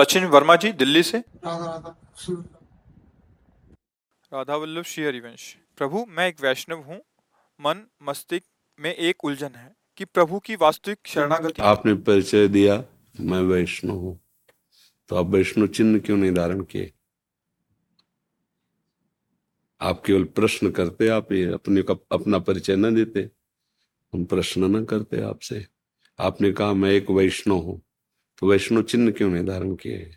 सचिन वर्मा जी दिल्ली से। राधा राधा शुरू राधा वल्लभ श्री हरिवंश प्रभु मैं एक वैष्णव हूँ। मन मस्तिष्क में एक उलझन है कि प्रभु की वास्तविक शरणागति आपने परिचय दिया मैं वैष्णव हूँ। तो आप वैष्णव चिन्ह क्यों नहीं धारण किए? आप केवल प्रश्न करते आप ये अपने का अपना परिचय न देते। हम प्रश्न न करते आपसे। आपने कहा मैं एक वैष्णव हूँ। तो वैष्णव चिन्ह क्यों नहीं धारण किए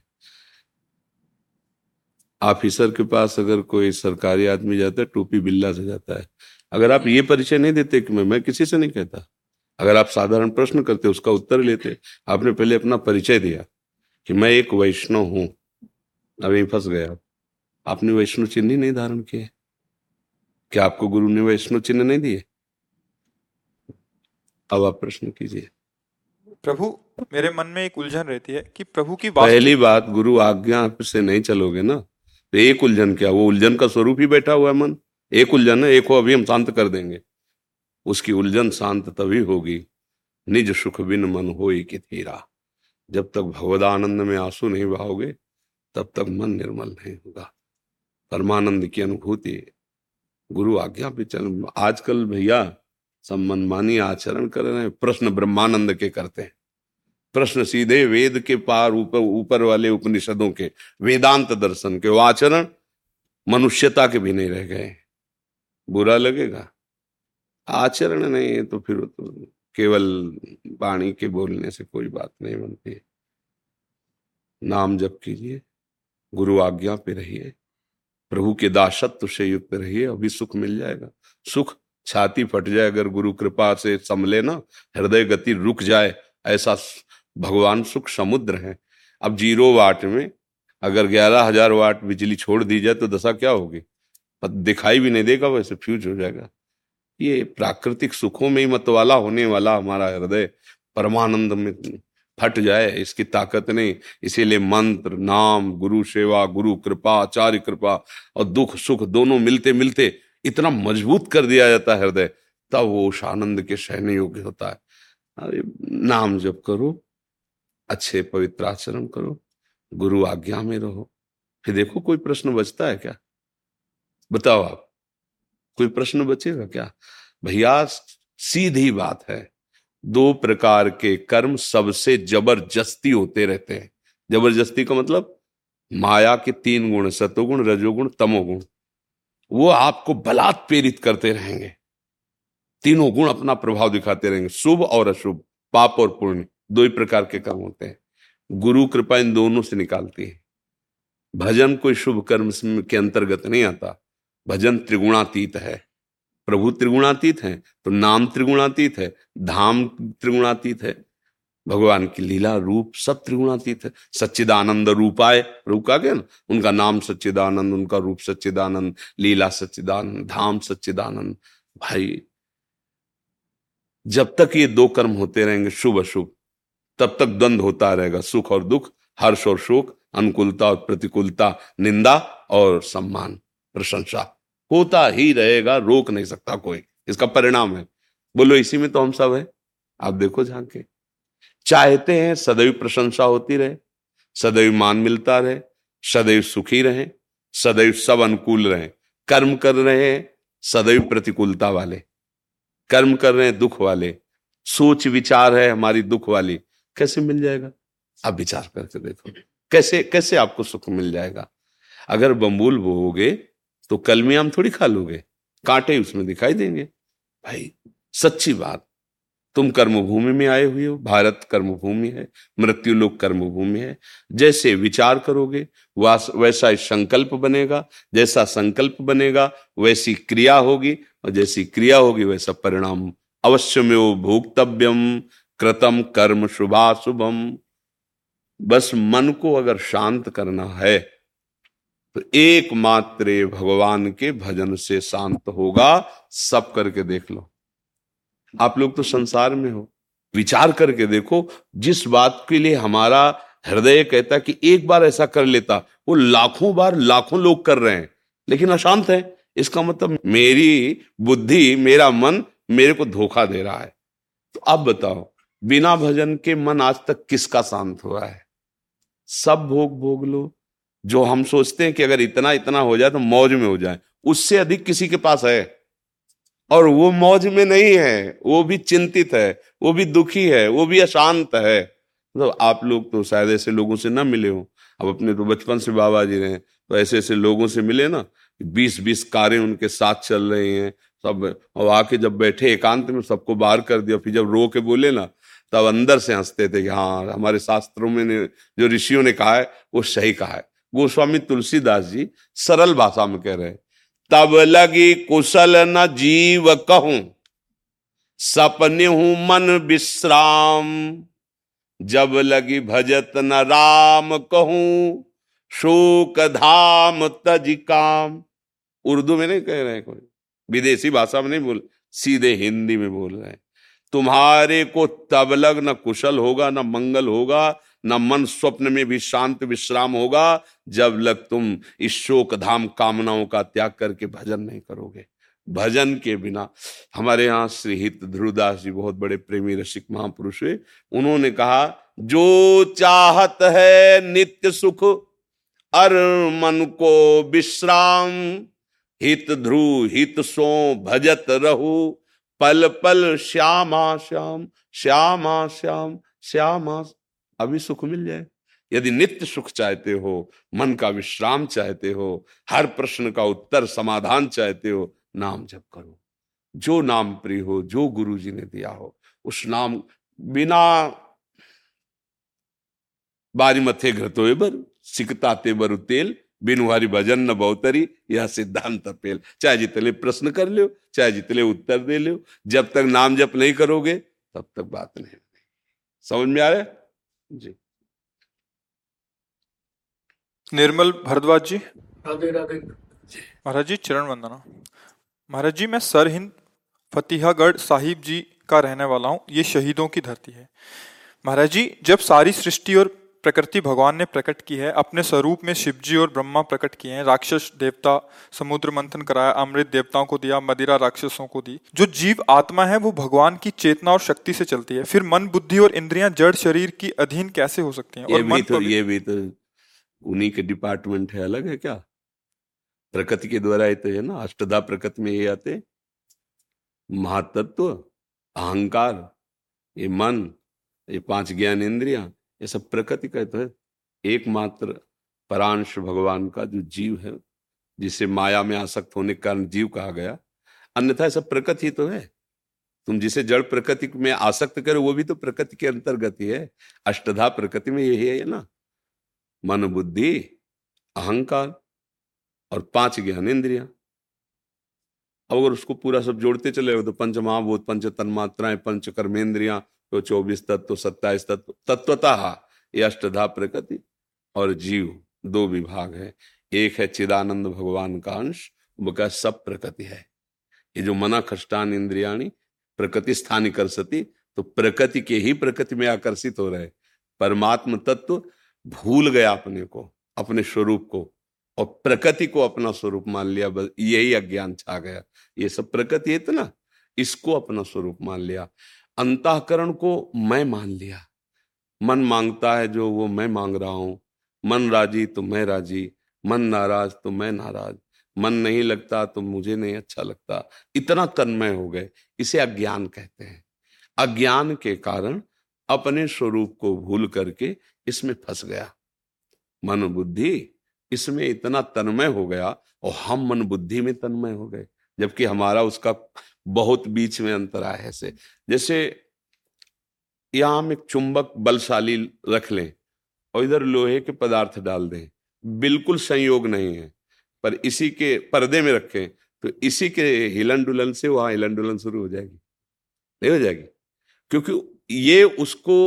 ऑफिसर के पास अगर कोई सरकारी आदमी जाता है, टोपी बिल्ला से जाता है। अगर आप ये परिचय नहीं देते कि मैं मैं किसी से नहीं कहता। अगर आप साधारण प्रश्न करते, उसका उत्तर लेते, आपने पहले अपना परिचय दिया कि मैं एक वैष्णव हूँ। अब फंस गया आपने वैष्णव चिन्ह ही नहीं धारण किए। क्या आपको गुरु ने वैष्णव चिन्ह नहीं दिए? अब आप प्रश्न कीजिए। प्रभु, मेरे मन में एक उलझन रहती है कि प्रभु की वास्तविक पहली बात, गुरु आज्ञा से नहीं चलोगे ना? तो एक उलझन क्या? वो उलझन का स्वरूप ही बैठा हुआ है मन। एक उलझन है, एक को अभी हम शांत कर देंगे। उसकी उलझन शांत तभी होगी। निज सुख बिन मन हो कि थीरा जब तक भगवदानंद में आँसू नहीं बहाओगे, तब तक मन निर्मल नहीं होगा। परमानंद की अनुभूति गुरु आज्ञा पे चल। आजकल भैया सब मनमानी आचरण कर रहे हैं, प्रश्न ब्रह्मानंद के करते हैं। प्रश्न सीधे वेद के पार ऊपर ऊपर वाले उपनिषदों के, वेदांत दर्शन के, वो आचरण मनुष्यता के भी नहीं रह गए। बुरा लगेगा। आचरण नहीं है तो फिर तो केवल वाणी के बोलने से कोई बात नहीं बनती है। नाम जप कीजिए, गुरु आज्ञा पे रहिए, प्रभु के दासत्व से युक्त रहिए, अभी सुख मिल जाएगा। सुख छाती फट जाए, अगर गुरु कृपा से समले ना, हृदय गति रुक जाए, ऐसा भगवान सुख समुद्र है। अब ज़ीरो वाट में, अगर ग्यारह हज़ार वाट बिजली छोड़ दी जाए तो दशा क्या होगी? पर दिखाई भी नहीं देगा, वैसे फ्यूज हो जाएगा। ये प्राकृतिक सुखों में ही मतवाला होने वाला हमारा हृदय परमानंद में फट जाए, इसकी ताकत नहीं। इसीलिए मंत्र, नाम, गुरु सेवा, गुरु कृपा, आचार्य कृपा और दुख सुख दोनों मिलते मिलते इतना मज़बूत कर दिया जाता है हृदय, तब वो उस आनंद के सहने योग्य होता है। अरे, नाम जप करो, अच्छे पवित्र आचरण करो, गुरु आज्ञा में रहो। फिर देखो कोई प्रश्न बचता है क्या? बताओ आप, कोई प्रश्न बचेगा क्या? भैया, सीधी बात है, दो प्रकार के कर्म सबसे ज़बरदस्ती होते रहते हैं। ज़बरदस्ती का मतलब माया के तीन गुण, सतोगुण, रजोगुण, तमोगुण। वो आपको बलात् प्रेरित करते रहेंगे। तीनों गुण अपना प्रभाव दिखाते रहेंगे। शुभ और अशुभ, पाप और पुण्य, दो ही प्रकार के काम होते हैं। गुरु कृपा इन दोनों से निकालती है। भजन कोई शुभ कर्म के अंतर्गत नहीं आता। भजन त्रिगुणातीत है। प्रभु त्रिगुणातीत है तो नाम त्रिगुणातीत है, धाम त्रिगुणातीत है। भगवान की लीला रूप सब त्रिगुणातीत है। सच्चिदानंद रूपाय रूप का गया ना। उनका नाम सच्चिदानंद, उनका रूप सच्चिदानंद, लीला सच्चिदानंद, धाम सच्चिदानंद। भाई, जब तक ये दो कर्म होते रहेंगे, शुभ अशुभ, तब तक द्वंद होता रहेगा। सुख और दुख, हर्ष और शोक, अनुकूलता और प्रतिकूलता, निंदा और सम्मान, प्रशंसा। होता ही रहेगा, रोक नहीं सकता कोई। इसका परिणाम है। बोलो, इसी में तो हम सब है। आप देखो झांके। चाहते हैं सदैव प्रशंसा होती रहे, सदैव मान मिलता रहे, सदैव सुखी रहे, सदैव सब अनुकूल रहे। कर्म कर रहे हैं सदैव प्रतिकूलता वाले, कर्म कर रहे हैं दुख वाले। सोच विचार है हमारी दुख वाली, कैसे मिल जाएगा? आप विचार करके देखो, कैसे कैसे आपको सुख मिल जाएगा? अगर बम्बूल बोओगे तो कल में आम थोड़ी खा लोगे, कांटे उसमें दिखाई देंगे। भाई, सच्ची बात तुम कर्मभूमि में आए हुए हो, भारत कर्मभूमि है, मृत्यु लोक कर्मभूमि है। जैसे विचार करोगे, वैसा संकल्प बनेगा, जैसा संकल्प बनेगा, वैसी क्रिया होगी, और जैसी क्रिया होगी, वैसा परिणाम अवश्य में वो भोक्तव्यम कृतम कर्म शुभा शुभम बस मन को अगर शांत करना है तो एकमात्र भगवान के भजन से शांत होगा, सब करके देख लो। आप लोग तो संसार में हो। विचार करके देखो, जिस बात के लिए हमारा हृदय कहता कि एक बार ऐसा कर लेता, वो लाखों बार लाखों लोग कर रहे हैं। लेकिन अशांत है। इसका मतलब मेरी बुद्धि, मेरा मन मेरे को धोखा दे रहा है। तो अब बताओ, बिना भजन के मन आज तक किसका शांत हुआ है? सब भोग भोग लो। जो हम सोचते हैं कि अगर इतना इतना हो जाए तो मौज में हो जाए। उससे अधिक किसी के पास है? और वो मौज में नहीं है, वो भी चिंतित है, वो भी दुखी है, वो भी अशांत है। तो आप लोग तो शायद ऐसे लोगों से ना मिले हो। अब अपने तो बचपन से बाबा जी रहे तो ऐसे ऐसे लोगों से मिले ना बीस बीस कारें उनके साथ चल रही हैं, सब और आके जब बैठे, एकांत में सबको बाहर कर दिया, फिर जब रो के बोले ना, तब अंदर से हँसते थे कि हाँ हमारे शास्त्रों में ने, जो ऋषियों ने कहा है, वो सही कहा है। गोस्वामी तुलसीदास जी सरल भाषा में कह रहे हैं तब लगी कुशल न जीव कहूँ, सपने हूँ मन विश्राम। जब लगी भजत न राम कहूँ, शोक धाम तज काम। उर्दू में नहीं कह रहे कोई, विदेशी भाषा में नहीं बोल, सीधे हिंदी में बोल रहे हैं। तुम्हारे को तब लग न कुशल होगा, न मंगल होगा न मन स्वप्न में भी शांत विश्राम होगा, जब लग तुम इस शोक धाम कामनाओं का त्याग करके भजन नहीं करोगे। भजन के बिना हमारे यहाँ श्री हित ध्रुवदास जी बहुत बड़े प्रेमी रसिक महापुरुष हुए। उन्होंने कहा, जो चाहत है नित्य सुख, अर मन को विश्राम, हित ध्रुव हित सो भजत रहु, पल पल श्यामा श्याम श्यामा श्याम, श्यामा अभी सुख मिल जाए। यदि नित्य सुख चाहते हो, मन का विश्राम चाहते हो, हर प्रश्न का उत्तर समाधान चाहते हो, नाम जप करो। जो नाम प्रिय हो, जो गुरु जी ने दिया हो, उस नाम बिना बारी मथे घृतो बर सिकता ते बरु तेल बिनुहारी भजन न बहुतरी, यह सिद्धांत पेल चाहे जितने प्रश्न कर लो चाहे जितने उत्तर दे लो जब तक नाम जप नहीं करोगे, तब तक बात नहीं समझ में आ रहा है? जी। निर्मल भरद्वाज जी। राधे राधे। महाराज जी चरण वंदना। महाराज जी मैं सर हिंद फतेहागढ़ साहिब जी का रहने वाला हूँ। ये शहीदों की धरती है। महाराज जी जब सारी सृष्टि और प्रकृति भगवान ने प्रकट की है। अपने स्वरूप में शिव जी और ब्रह्मा प्रकट किए हैं। राक्षस देवता समुद्र मंथन कराया अमृत देवताओं को दिया मदिरा राक्षसों को दी। जो जीव आत्मा है वो भगवान की चेतना और शक्ति से चलती है। फिर मन बुद्धि और इंद्रियाँ जड़ शरीर की अधीन कैसे हो सकती हैं? और ये भी तो ये भी तो उन्हीं के डिपार्टमेंट है। अलग है क्या? प्रकृति के द्वारा ये तो है ना अष्टधा प्रकृति में ये आते महातत्व अहंकार ये मन ये पाँच ज्ञान इंद्रिया ये सब प्रकृति का तो है। एकमात्र परांश भगवान का जो जीव है, जिसे माया में आसक्त होने के कारण जीव कहा गया, अन्यथा सब प्रकृति तो है। तुम जिसे जड़ प्रकृति में आसक्त करो, वो भी तो प्रकृति के अंतर्गत ही है। अष्टधा प्रकृति में यही है ना। मन बुद्धि अहंकार और पाँच ज्ञान इंद्रिया। अब अगर उसको पूरा सब जोड़ते चले तो पंच महाभूत पंच तन्मात्राएँ, पंच कर्मेंद्रिया तो चौबीस तत्व, सत्ताईस तत्व, तत्वतः ये अष्टधा प्रकृति और जीव दो विभाग है। एक है चिदानंद भगवान का अंश वो सब प्रकृति है। ये जो मना खष्टान इंद्रियाणी प्रकृति स्थानी कर सती तो प्रकृति के ही प्रकृति में आकर्षित हो रहे। परमात्म तत्व भूल गया अपने को, अपने स्वरूप को, और प्रकृति को अपना स्वरूप मान लिया, बस यही अज्ञान छा गया। ये सब प्रकृति है ना, इसको अपना स्वरूप मान लिया। अंतकरण को मैं मान लिया। मन माँगता है जो वो मैं मांग रहा हूँ। मन राज़ी तो मैं राज़ी, मन नाराज़ तो मैं नाराज़। मन नहीं लगता तो मुझे नहीं अच्छा लगता। इतना तन्मय हो गए, इसे अज्ञान कहते हैं। अज्ञान के कारण अपने स्वरूप को भूल करके इसमें फंस गया। मन बुद्धि इसमें इतना तन्मय हो गया और हम मन बुद्धि में तन्मय हो गए, जबकि हमारा उसका बहुत बीच में अंतर आया है जैसे यहाँ हम एक चुंबक बलशाली रख लें और इधर लोहे के पदार्थ डाल दें। बिल्कुल संयोग नहीं है, पर इसी के पर्दे में रखें तो इसी के हिलन डुलन से वहाँ हिलन डुलन शुरू हो जाएगी। नहीं हो जाएगी? क्योंकि ये उसको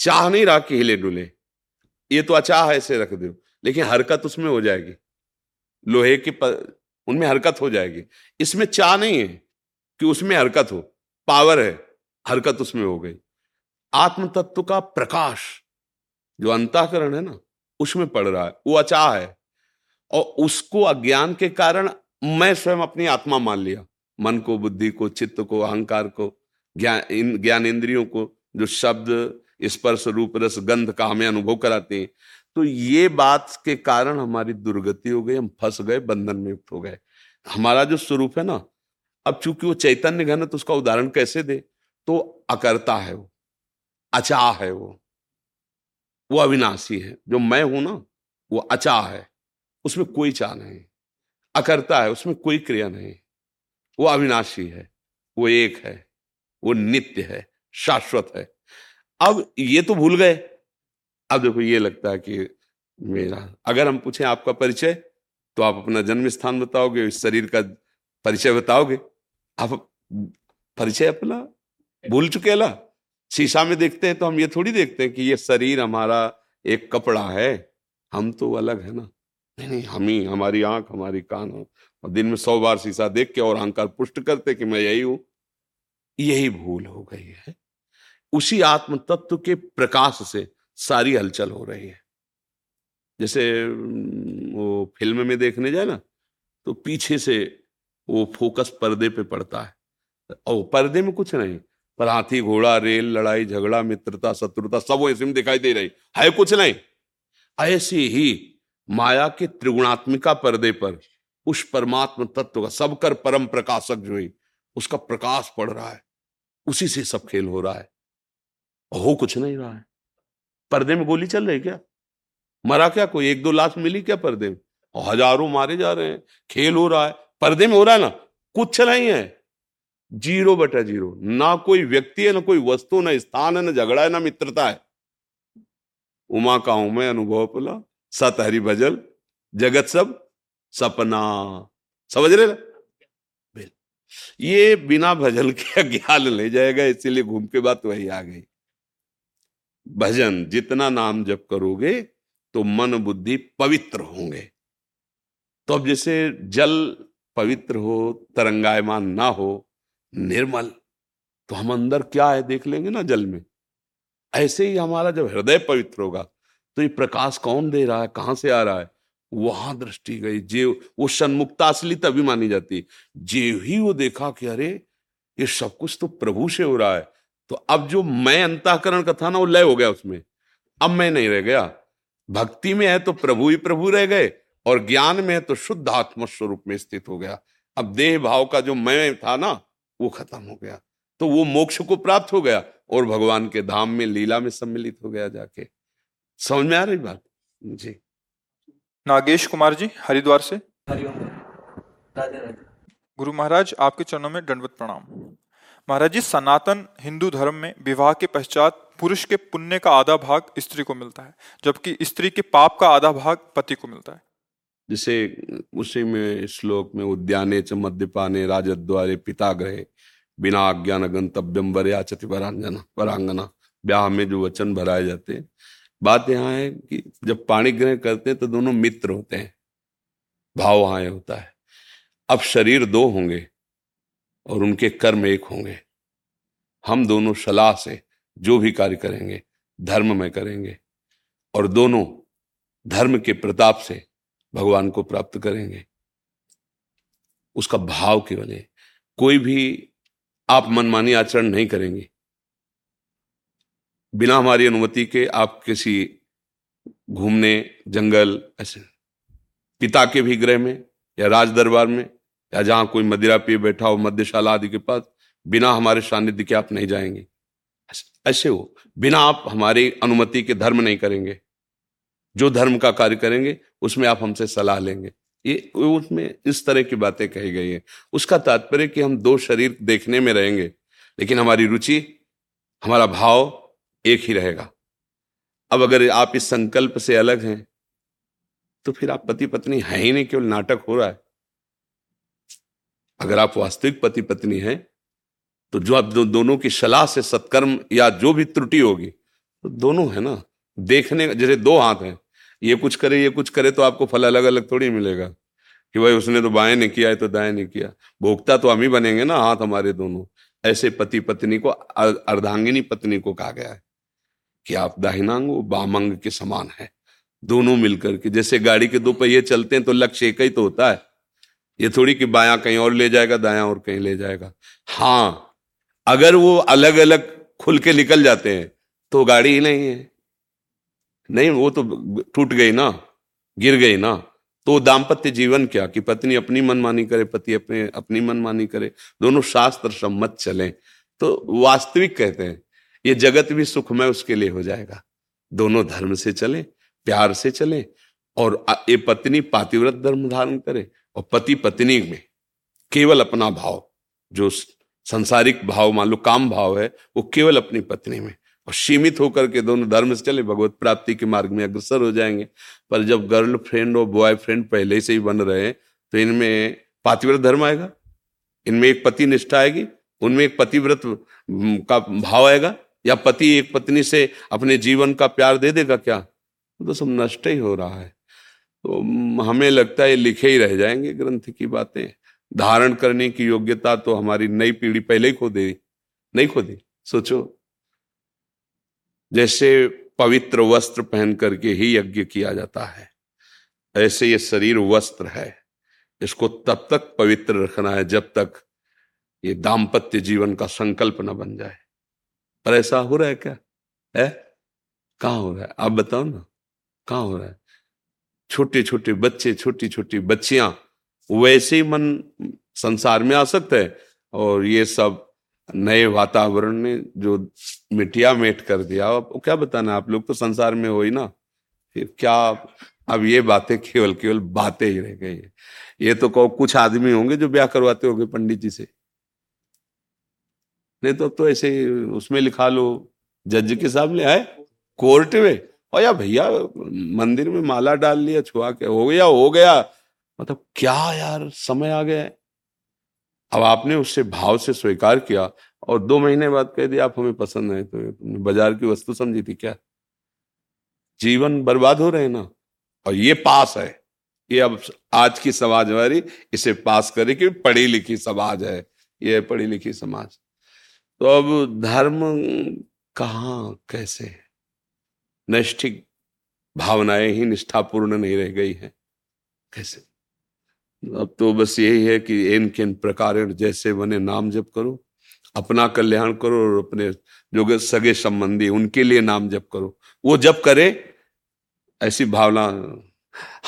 चाह नहीं रहा कि हिले डुले। ये तो अचाह ऐसे रख दो। लेकिन हरकत उसमें हो जाएगी। लोहे के उनमें हरकत हो जाएगी। इसमें चाह नहीं है कि उसमें हरकत हो। पावर है, हरकत उसमें हो गई। आत्म तत्व का प्रकाश जो अंताकरण है ना, उसमें पड़ रहा है, वो अचाह है। और उसको अज्ञान के कारण मैं स्वयं अपनी आत्मा मान लिया। मन को, बुद्धि को, चित्त को, अहंकार को ज्ञान ज्ञान इंद्रियों को, जो शब्द, स्पर्श, रूप, रस, गंध का हमें अनुभव कराते हैं। तो ये बात के कारण हमारी दुर्गति हो गई, हम फंस गए, बंधन में हो गए। हमारा जो स्वरूप है ना, अब चूँकि वो चैतन्य घन है तो उसका उदाहरण कैसे दे? तो अकर्ता है वो, अचाह है वो वो अविनाशी है। जो मैं हूँ ना, वो अचा है, उसमें कोई चाह नहीं। अकर्ता है, उसमें कोई क्रिया नहीं। वो अविनाशी है, वो एक है, वो नित्य है, शाश्वत है। अब ये तो भूल गए अब देखो ये लगता है कि मेरा, अगर हम पूछें आपका परिचय तो आप अपना जन्म स्थान बताओगे इस शरीर का परिचय बताओगे। आप परिचय अपना भूल चुके ला शीशा में देखते हैं तो हम ये थोड़ी देखते हैं कि ये शरीर हमारा एक कपड़ा है। हम तो अलग है ना? नहीं नहीं, हम ही, हमारी आँख, हमारी कान। हो और दिन में सौ बार शीशा देख के और अहंकार पुष्ट करते कि मैं यही हूँ। यही भूल हो गई है। उसी आत्म तत्व के प्रकाश से सारी हलचल हो रही है। जैसे वो फ़िल्म में देखने जाए ना तो पीछे से वो फोकस पर्दे पे पड़ता है। और पर्दे में कुछ नहीं, पर हाथी, घोड़ा, रेल, लड़ाई, झगड़ा, मित्रता, शत्रुता, सब वो इसमें दिखाई दे रही। है कुछ नहीं। ऐसे ही माया के त्रिगुणात्मिका पर्दे पर, उस परमात्म तत्व का सबकर परम प्रकाशक जो है, उसका प्रकाश पड़ रहा है। उसी से सब खेल हो रहा है। हो कुछ नहीं रहा है। पर्दे में गोली चल रही क्या? मरा क्या कोई? एक दो लाश मिली क्या पर्दे में? और हज़ारों मारे जा रहे हैं। खेल हो रहा है। पर्दे में हो रहा है ना? कुछ नहीं है। ज़ीरो बटा ज़ीरो। ना कोई व्यक्ति है, ना कोई वस्तु, ना स्थान है, ना झगड़ा है, ना मित्रता है। उमा का हूँ मैं, अनुभव पला सत हरि भजल जगत सब सपना। समझ रहे ये बिना भजन के ज्ञान ले जाएगा, इसीलिए घूम के बात वही आ गई। भजन जितना नाम जप करोगे तो मन बुद्धि पवित्र होंगे। तो अब जैसे जल पवित्र हो, तरंगायमान ना हो, निर्मल तो हम अंदर क्या है देख लेंगे ना जल में? ऐसे ही हमारा जब हृदय पवित्र होगा तो ये प्रकाश कौन दे रहा है, कहाँ से आ रहा है? वहाँ दृष्टि गई जे वो सन्मुक्ता असली तभी मानी जाती। जे ही वो देखा कि अरे, ये सब कुछ तो प्रभु से हो रहा है। तो अब जो मैं अंताकरण का था ना वो लय हो गया उसमें। अब मैं नहीं रह गया। भक्ति में है तो प्रभु ही प्रभु रह गए और ज्ञान में है तो शुद्ध आत्म स्वरूप में स्थित हो गया। अब देह भाव का जो मैं था ना वो खत्म हो गया। तो वो मोक्ष को प्राप्त हो गया और भगवान के धाम में लीला में सम्मिलित हो गया जाके। समझ में आ रही बात? जी। नागेश कुमार जी हरिद्वार से। हरिओम गुरु महाराज आपके चरणों में दंडवत प्रणाम। महाराज जी, सनातन हिंदू धर्म में विवाह के पश्चात पुरुष के पुण्य का आधा भाग स्त्री को मिलता है, जबकि स्त्री के पाप का आधा भाग पति को मिलता है। जिसे उसी में श्लोक में उद्याने च मद्यपाने राजद्वारे पिता ग्रहे बिना अज्ञान गंतव्यम वरयाचति वरांगना वरांगना ब्याह में जो वचन भराए जाते हैं। बात यहाँ है कि जब पाणी ग्रहण करते हैं तो दोनों मित्र होते हैं, भाव वहाँ होता है। अब शरीर दो होंगे और उनके कर्म एक होंगे। हम दोनों सलाह से जो भी कार्य करेंगे, धर्म में करेंगे और दोनों धर्म के प्रताप से भगवान को प्राप्त करेंगे। उसका भाव केवल है कोई भी आप मनमानी आचरण नहीं करेंगे। बिना हमारी अनुमति के आप किसी घूमने, जंगल, ऐसे पिता के भी ग्रह में या राज दरबार में या जहाँ कोई मदिरा पिए बैठा हो मध्यशाला आदि के पास, बिना हमारे सानिध्य के आप नहीं जाएँगे। ऐसे हो। बिना आप हमारी अनुमति के धर्म नहीं करेंगे। जो धर्म का कार्य करेंगे, उसमें आप हमसे सलाह लेंगे। ये उसमें इस तरह की बातें कही गई है। उसका तात्पर्य कि हम दो शरीर देखने में रहेंगे, लेकिन हमारी रुचि, हमारा भाव एक ही रहेगा। अब अगर आप इस संकल्प से अलग हैं तो फिर आप पति पत्नी है ही नहीं, केवल नाटक हो रहा है। अगर आप वास्तविक पति पत्नी हैं तो जो आप दो, दोनों की सलाह से सत्कर्म या जो भी त्रुटि होगी तो दोनों है ना। देखने जैसे दो हाथ हैं ये कुछ करे ये कुछ करे तो आपको फल अलग अलग थोड़ी मिलेगा। कि भाई उसने तो बाएँ नहीं किया है तो दाएँ नहीं किया। भोगता तो हम ही बनेंगे ना हाथ हमारे दोनों। ऐसे पति पत्नी को अर्धांगिनी पत्नी को कहा गया है कि आप दाहिनांग बामंग के समान है। दोनों मिलकर के जैसे गाड़ी के दो पहिए चलते हैं तो लक्ष्य एक ही तो होता है। ये थोड़ी कि बाया कहीं और ले जाएगा, दाया और कहीं ले जाएगा। हाँ अगर वो अलग अलग खुल के निकल जाते हैं तो गाड़ी ही नहीं है। नहीं, वो तो टूट गई ना, गिर गई ना। तो दाम्पत्य जीवन क्या कि पत्नी अपनी मनमानी करे, पति अपने, अपनी मनमानी करे, दोनों शास्त्र सम्मत चले। तो वास्तविक कहते हैं, ये जगत भी सुखमय उसके लिए हो जाएगा। दोनों धर्म से चले, प्यार से चले, और ये पत्नी पातिव्रत धर्म धारण करे। और पति पत्नी में केवल अपना भाव, जो संसारिक भाव, मान लो काम भाव है, वो केवल अपनी पत्नी में। और सीमित होकर के दोनों धर्म से चले, भगवत प्राप्ति के मार्ग में अग्रसर हो जाएँगे। पर जब गर्ल फ्रेंड और बॉय फ्रेंड पहले से ही बन रहे हैं तो इनमें पातिव्रत धर्म आएगा। इनमें एक पति निष्ठा आएगी, उनमें एक पतिव्रत का भाव आएगा। या पति एक पत्नी से अपने जीवन का प्यार दे देगा क्या? तो सब नष्ट ही हो रहा है। तो हमें लगता है लिखे ही रह जाएँगे ग्रंथ की बातें। धारण करने की योग्यता तो हमारी नई पीढ़ी पहले ही खो दे नहीं खो दे। सोचो। जैसे पवित्र वस्त्र पहन करके ही यज्ञ किया जाता है, ऐसे ये शरीर वस्त्र है। इसको तब तक पवित्र रखना है जब तक ये दाम्पत्य जीवन का संकल्प न बन जाए। पर ऐसा हो रहा है क्या? है? कहा हो रहा है? आप बताओ ना। कहा हो रहा है? छोटे छोटे बच्चे छोटी छोटी बच्चियाँ, वैसे ही मन संसार में आ सकते हैं। और ये सब नए वातावरण ने जो मिटिया मेट कर दिया, अब क्या बताना, आप लोग तो संसार में हो ही ना। फिर क्या अब ये बातें केवल केवल बातें ही रह गई है। ये तो कहो कुछ आदमी होंगे जो ब्याह करवाते होंगे पंडित जी से। नहीं तो अब तो ऐसे उसमें लिखा लो, जज के सामने आए, कोर्ट में। और या भैया, मंदिर में माला डाल लिया, छुआ के, हो गया हो गया। मतलब क्या यार, समय आ गया है। अब आपने उससे भाव से स्वीकार किया और दो महीने बाद कह दिया, आप हमें पसंद है तो तुमने बाज़ार की वस्तु समझी थी क्या? जीवन बर्बाद हो रहे ना, और ये पास है। ये अब आज की समाज हमारी इसे पास करे कि पढ़ी लिखी समाज है। ये पढ़ी लिखी समाज। तो अब धर्म कहा, कैसे नैष्ठिक भावनाएँ ही निष्ठापूर्ण नहीं रह गई है। कैसे? अब तो बस यही है कि इन किन प्रकार जैसे बने नाम जप करो, अपना कल्याण करो और अपने जो सगे संबंधी उनके लिए नाम जप करो। वो जप करे, ऐसी भावना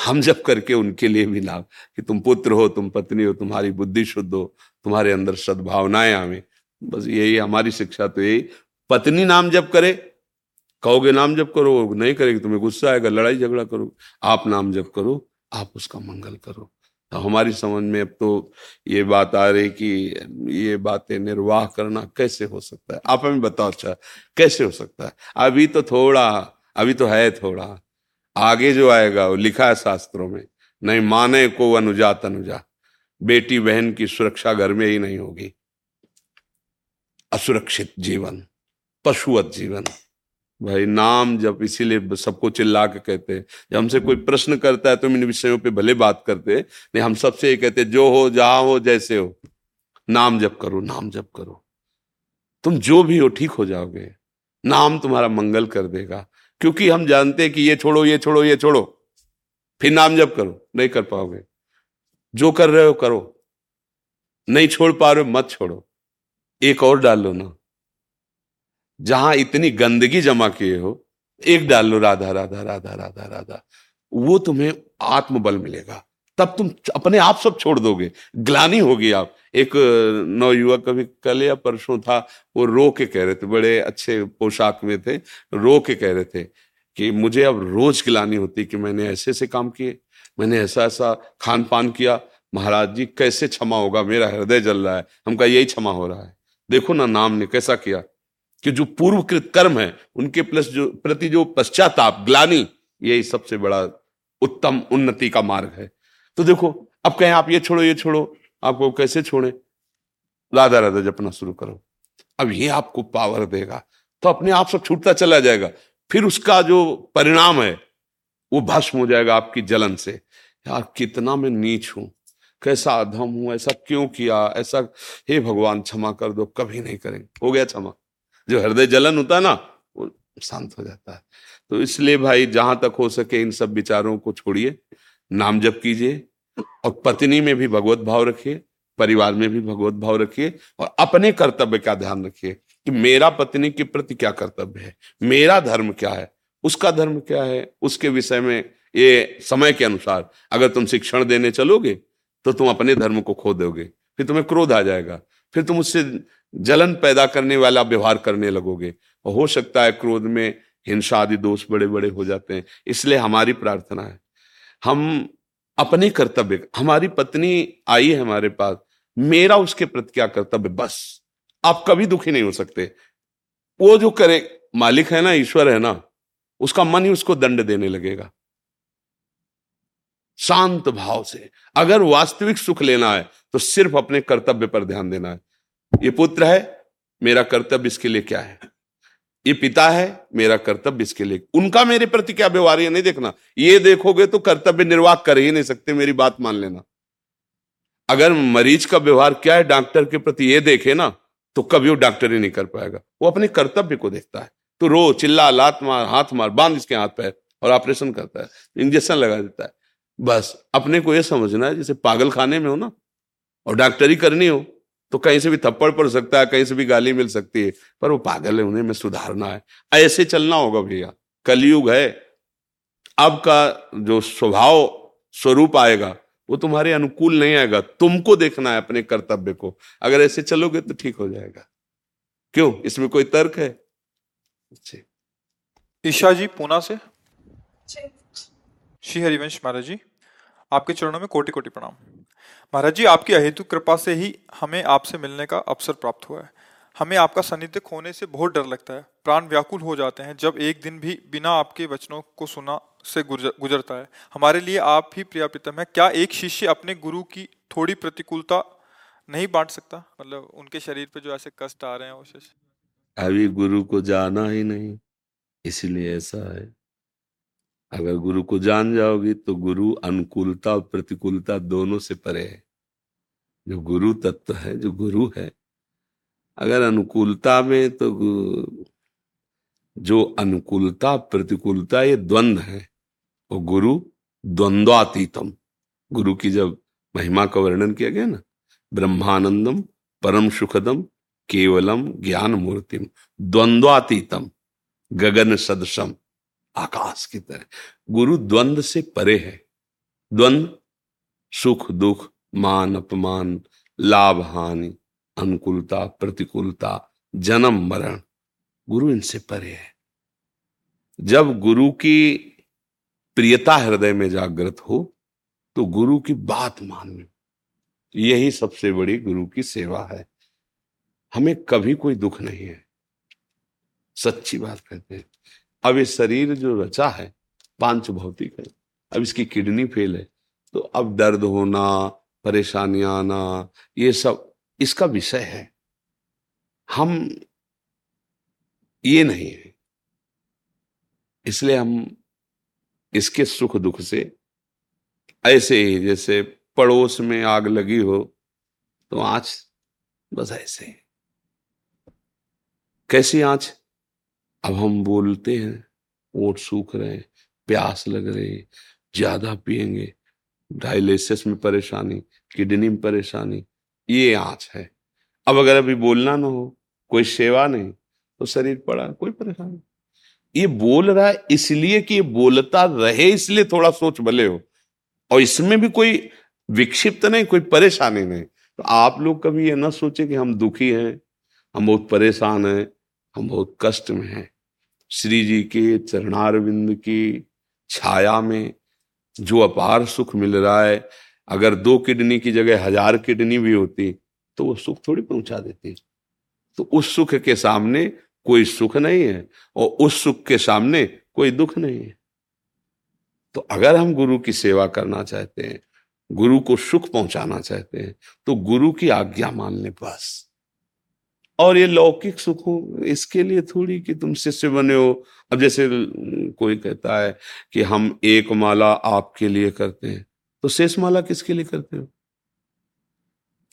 हम जब करके उनके लिए भी लाभ। कि तुम पुत्र हो, तुम पत्नी हो, तुम्हारी बुद्धि शुद्ध हो, तुम्हारे अंदर सद्भावनाएँ आवे। बस यही हमारी शिक्षा तो यही, पत्नी नाम जब करे कहोगे नाम जप करो नहीं करेगी, तुम्हें गुस्सा आएगा, लड़ाई झगड़ा करो। आप नाम जप करो, आप उसका मंगल करो। तो हमारी समझ में अब तो ये बात आ रही कि ये बातें निर्वाह करना कैसे हो सकता है? आप हमें बताओ अच्छा कैसे हो सकता है? अभी तो थोड़ा, अभी तो है थोड़ा। आगे जो आएगा, वो लिखा है शास्त्रों में, नहीं माने को अनुजा तनुजा। बेटी बहन की सुरक्षा घर में ही नहीं होगी। असुरक्षित जीवन, पशुवत जीवन। भाई नाम जब इसीलिए सबको चिल्ला के कहते हैं। जब हमसे कोई प्रश्न करता है तो हम इन विषयों पे भले बात करते हैं, नहीं, हम सबसे ये कहते जो हो, जहाँ हो, जैसे हो। नाम जप करो, नाम जप करो। तुम जो भी हो, ठीक हो जाओगे। नाम तुम्हारा मंगल कर देगा। क्योंकि हम जानते हैं कि ये छोड़ो ये छोड़ो ये छोड़ो। फिर नाम जप करो, नहीं कर पाओगे। जो कर रहे हो, करो। नहीं छोड़ पा रहे हो, मत छोड़ो। एक और डाल लो ना। जहाँ इतनी गंदगी जमा किए हो, एक डाल लो, राधा राधा राधा राधा राधा। वो तुम्हें आत्मबल मिलेगा। तब तुम अपने आप सब छोड़ दोगे। ग्लानी होगी आप। एक नवयुवक कभी कल या परसों था, वो रो के कह रहे थे, बड़े अच्छे पोशाक में थे, रो के कह रहे थे कि मुझे अब रोज गिलानी होती कि मैंने ऐसे ऐसे काम किए, मैंने ऐसा ऐसा खान पान किया। महाराज जी, कैसे क्षमा होगा? मेरा हृदय जल रहा है। हमका यही क्षमा हो रहा है। देखो ना नाम ने कैसा किया। कि जो पूर्वकृत कर्म है, उनके प्लस जो, प्रति जो पश्चाताप, ग्लानी यही सबसे बड़ा उत्तम उन्नति का मार्ग है। तो देखो, अब कहें आप ये छोड़ो ये छोड़ो, आपको कैसे छोड़े? राधा राधा, जपना शुरू करो। अब ये आपको पावर देगा तो अपने आप सब छूटता चला जाएगा। फिर उसका जो परिणाम है, वो भस्म हो जाएगा आपकी जलन से। यार, कितना मैं नीच हूँ, कैसा अधम हूँ, ऐसा क्यों किया, ऐसा, हे भगवान, क्षमा कर दो, कभी नहीं करेंगे। हो गया क्षमा? जो हृदय जलन होता है ना, वो शांत हो जाता है। तो इसलिए भाई, जहाँ तक हो सके इन सब विचारों को छोड़िए, नाम जप कीजिए, और पत्नी में भी भगवत भाव रखिए, परिवार में भी भगवत भाव रखिए, और अपने कर्तव्य का ध्यान रखिए कि मेरा पत्नी के प्रति क्या कर्तव्य है, मेरा धर्म क्या है, उसका धर्म क्या है, उसके विषय में ये समय के अनुसार अगर तुम शिक्षण देने चलोगे तो तुम अपने धर्म को खो दोगे, फिर तुम्हें क्रोध आ जाएगा, फिर तुम उससे जलन पैदा करने वाला व्यवहार करने लगोगे। हो सकता है क्रोध में हिंसा आदि दोष बड़े बड़े हो जाते हैं। इसलिए हमारी प्रार्थना है। हम अपने कर्तव्य, हमारी पत्नी आई है हमारे पास। मेरा उसके प्रति क्या कर्तव्य? बस। आप कभी दुखी नहीं हो सकते। वो जो करे, मालिक है ना, ईश्वर है ना, उसका मन ही उसको दंड देने लगेगा। शांत भाव से। अगर वास्तविक सुख लेना है तो सिर्फ़ अपने कर्तव्य पर ध्यान देना है। ये पुत्र है, मेरा कर्तव्य इसके लिए क्या है? ये पिता है, मेरा कर्तव्य इसके लिए। उनका मेरे प्रति क्या व्यवहार है? नहीं देखना। ये देखोगे तो कर्तव्य निर्वाह कर ही नहीं सकते, मेरी बात मान लेना। अगर मरीज़ का व्यवहार क्या है, डॉक्टर के प्रति ये देखे ना तो कभी वो डॉक्टर ही नहीं कर पाएगा। वो अपने कर्तव्य को देखता है। तो रो, चिल्ला, लात मार, हाथ मार, बाँध इसके हाथ पैर और ऑपरेशन करता है, इंजेक्शन लगा देता है। बस, अपने को ये समझना है, जैसे पागल खाने में हो ना, और डॉक्टरी करनी हो। तो कहीं से भी थप्पड़ पड़ सकता है कहीं से भी गाली मिल सकती है पर वो पागल है उन्हें में सुधारना है। ऐसे चलना होगा भैया कलयुग है। अब का जो स्वभाव स्वरूप आएगा वो तुम्हारे अनुकूल नहीं आएगा तुमको देखना है अपने कर्तव्य को। अगर ऐसे चलोगे तो ठीक हो जाएगा। क्यों? इसमें कोई तर्क है? ईशा जी पूना से? श्री हरिवंश महाराज जी आपके चरणों में कोटि कोटि प्रणाम। महाराज जी आपकी अहेतु कृपा से ही हमें आपसे मिलने का अवसर प्राप्त हुआ है। हमें आपका सानिध्य खोने से बहुत डर लगता है। प्राण व्याकुल हो जाते हैं जब एक दिन भी बिना आपके वचनों को सुना से गुजर, गुजरता है। हमारे लिए आप ही प्रिया प्रीतम है। क्या एक शिष्य अपने गुरु की थोड़ी प्रतिकूलता नहीं बांट सकता? मतलब उनके शरीर पे जो ऐसे कष्ट आ रहे हैं वो शिष्य। अभी गुरु को जाना ही नहीं इसलिए ऐसा है। अगर गुरु को जान जाओगी तो गुरु अनुकूलता और प्रतिकूलता दोनों से परे है। जो गुरु तत्व है, जो गुरु है, अगर अनुकूलता में तो जो अनुकूलता, प्रतिकूलता ये द्वंद्व है, वो गुरु द्वंद्वातीतम। गुरु की जब महिमा का वर्णन किया गया ना, ब्रह्मानंदम, परम सुखदम, केवलम ज्ञान मूर्तिम, द्वंद्वातीतम, गगन सदसम। आकाश की तरह। गुरु द्वंद से परे है। द्वंद, सुख, दुख, मान, अपमान, लाभ, हानि, अनुकूलता, प्रतिकूलता, जन्म, मरण, गुरु इनसे परे है। जब गुरु की प्रियता हृदय में जागृत हो तो गुरु की बात मान लो। यही सबसे बड़ी गुरु की सेवा है। हमें कभी कोई दुख नहीं है। सच्ची बात कहते हैं। अब ये शरीर जो रचा है पाँच भौतिक है, अब इसकी किडनी फेल है तो अब दर्द होना, परेशानियाँ आना, ये सब इसका विषय है। हम ये नहीं है। इसलिए हम इसके सुख दुख से ऐसे ही, जैसे पड़ोस में आग लगी हो तो आँच बस ऐसे कैसी आँच? अब हम बोलते हैं, ओट सूख रहे हैं, प्यास लग रही ज़्यादा पियेंगे। डायलिसिस में परेशानी, किडनी में परेशानी, ये आँच है। अब अगर अभी बोलना ना हो, कोई सेवा नहीं तो शरीर पड़ा, कोई परेशानी। ये बोल रहा है इसलिए कि ये बोलता रहे, इसलिए थोड़ा सोच भले हो। और इसमें भी कोई विक्षिप्त नहीं, कोई परेशानी नहीं। तो आप लोग कभी ये ना सोचे कि हम दुखी हैं, हम बहुत परेशान हैं, हम बहुत कष्ट में हैं। श्री जी के चरणारविंद की छाया में जो अपार सुख मिल रहा है, अगर दो किडनी की जगह हज़ार किडनी भी होती तो वो सुख थोड़ी पहुँचा देती। तो उस सुख के सामने कोई सुख नहीं है, और उस सुख के सामने कोई दुख नहीं है। तो अगर हम गुरु की सेवा करना चाहते हैं, गुरु को सुख पहुंचाना चाहते हैं तो गुरु की आज्ञा मान ले बस और ये लौकिक सुख इसके लिए थोड़ी कि तुम शिष्य बने हो। अब जैसे कोई कहता है कि हम एक माला आपके लिए करते हैं तो शेष माला किसके लिए करते हो?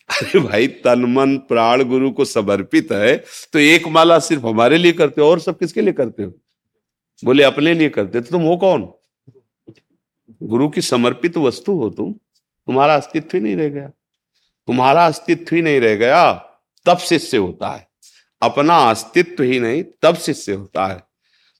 अरे भाई, तन मन प्राण गुरु को समर्पित है तो एक माला सिर्फ़ हमारे लिए करते हो और सब किसके लिए करते हो? बोले, अपने लिए करते तो तुम हो कौन? गुरु की समर्पित वस्तु हो तुम। तुम्हारा अस्तित्व ही नहीं रह गया। तुम्हारा अस्तित्व ही नहीं रह गया। तब शिष्य होता है। अपना अस्तित्व ही नहीं, तब शिष्य होता है।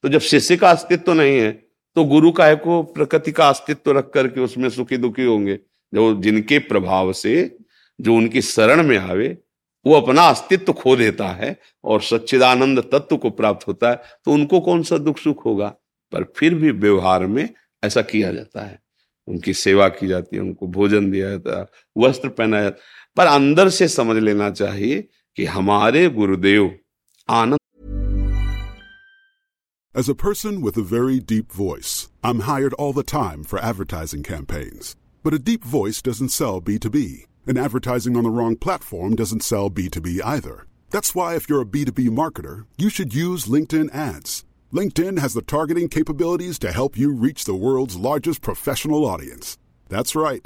तो जब शिष्य का अस्तित्व नहीं है तो गुरु का को प्रकृति का अस्तित्व रख करके उसमें सुखी दुखी होंगे। जो जिनके प्रभाव से, जो उनकी शरण में आवे, वो अपना अस्तित्व खो देता है और सच्चिदानंद तत्व को प्राप्त होता है। तो उनको कौन सा दुख सुख होगा? पर फिर भी व्यवहार में ऐसा किया जाता है। उनकी सेवा की जाती है, उनको भोजन दिया जाता है, वस्त्र पहनाया जाता पर अंदर से समझ लेना चाहिए कि हमारे गुरुदेव आनंद As a person with a very deep voice, I'm hired all the time for advertising campaigns. But a deep voice doesn't sell B2B, and advertising on the wrong platform doesn't sell B2B either. That's why if you're a B2B marketer, you should use LinkedIn ads. LinkedIn has the targeting capabilities to help you reach the world's largest professional audience. That's right,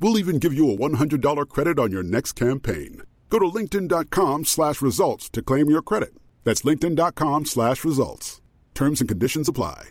We'll even give you a $100 credit on your next campaign. Go to linkedin.com slash results to claim your credit. That's linkedin.com slash results. Terms and conditions apply.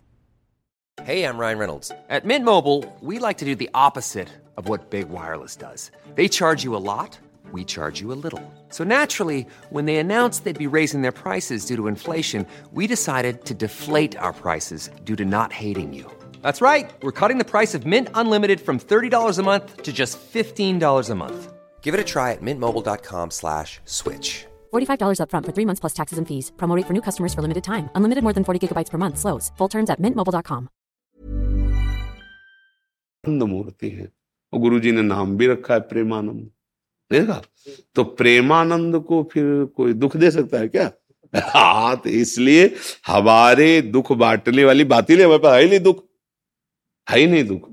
Hey, I'm Ryan Reynolds. At Mint Mobile, we like to do the opposite of what Big Wireless does. They charge you a lot, we charge you a little. So naturally, when they announced they'd be raising their prices due to inflation, we decided to deflate our prices due to not hating you. That's right. We're cutting the price of Mint Unlimited from $30 a month to just $15 a month. Give it a try at mintmobile.com slash switch. $45 upfront for three months plus taxes and fees. Promo rate for new customers for limited time. Unlimited more than 40 gigabytes per month. Slows. Full terms at mintmobile.com. मूर्ति है और गुरु जी ने नाम भी रखा है प्रेमानंद देखा तो प्रेमानंद को फिर कोई दुख दे सकता है क्या हाँ तो इसलिए हमारे दुख बांटने वाली बात ही नहीं हमारे पास है ही नहीं दुख है ही नहीं दुख।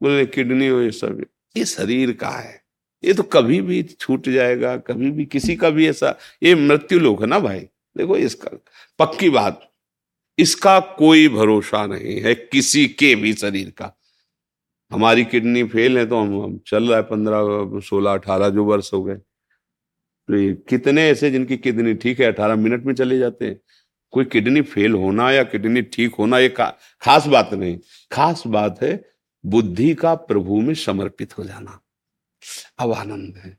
बोले किडनी हो ये सब ये शरीर का है। ये तो कभी भी छूट जाएगा कभी भी किसी का भी ऐसा ये मृत्यु लोग है ना भाई? देखो इसका पक्की बात इसका कोई भरोसा नहीं है किसी के भी शरीर का। हमारी किडनी फेल है तो हम, चल रहा है पंद्रह सोलह अठारह जो वर्ष हो गए। तो कितने ऐसे जिनकी किडनी ठीक है अठारह मिनट में चले जाते हैं। कोई किडनी फेल होना या किडनी ठीक होना, ये खास बात नहीं। खास बात है, बुद्धि का प्रभु में समर्पित हो जाना। अब आनंद है।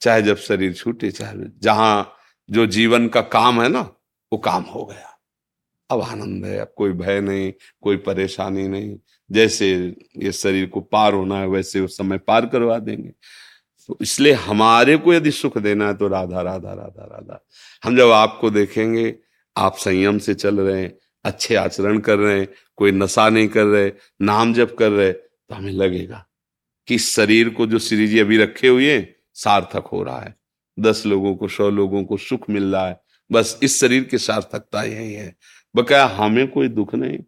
चाहे जब शरीर छूटे, चाहे जहाँ जो जीवन का काम है ना, वो काम हो गया। अब आनंद है, अब कोई भय नहीं, कोई परेशानी नहीं। जैसे ये शरीर को पार होना है, वैसे उस समय पार करवा देंगे। तो इसलिए हमारे को यदि सुख देना है तो राधा राधा राधा राधा। हम जब आपको देखेंगे आप संयम से चल रहे हैं, अच्छे आचरण कर रहे हैं, कोई नशा नहीं कर रहे, नाम जप कर रहे तो हमें लगेगा कि शरीर को जो श्री जी अभी रखे हुए हैं, सार्थक हो रहा है। दस लोगों को, सौ लोगों को सुख मिल रहा है। बस इस शरीर की सार्थकता यही है। बकाया हमें कोई दुख नहीं।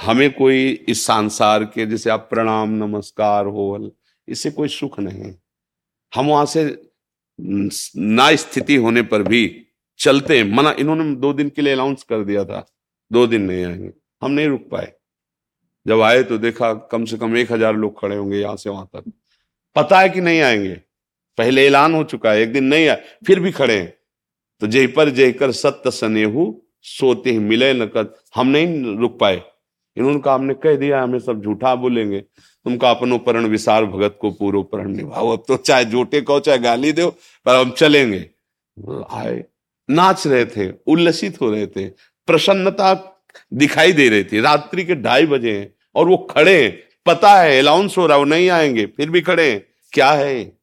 हमें कोई इस संसार के, जैसे आप प्रणाम, नमस्कार, हो इससे कोई सुख नहीं। हम वहाँ से ना स्थिति होने पर भी चलते मना, इन्होंने दो दिन के लिए अनाउंस कर दिया था। दो दिन नहीं आएँगे। हम नहीं रुक पाए। जब आए तो देखा कम से कम एक हज़ार लोग खड़े होंगे यहाँ से वहाँ तक। पता है कि नहीं आएँगे? पहले ऐलान हो चुका है। एक दिन नहीं आए, फिर भी खड़े हैं। तो जय पर जय कर सत्य सनेहू सोते ही मिले न कर। हम नहीं रुक पाए। इन्होंने कहा, हमने कह दिया, हमें सब झूठा बोलेंगे। तुमका अपनो परण विसार भगत को पूर्व परण निभाओ। अब तो चाहे झूठे कहो, चाहे गाली दो, पर हम चलेंगे। आए। नाच रहे थे, उल्लसित हो रहे थे, प्रसन्नता दिखाई दे रही थी। रात्रि के ढाई बजे हैं और वो खड़े हैं। पता है अलाउंस हो रहा है, वो नहीं आएँगे, फिर भी खड़े हैं। क्या है?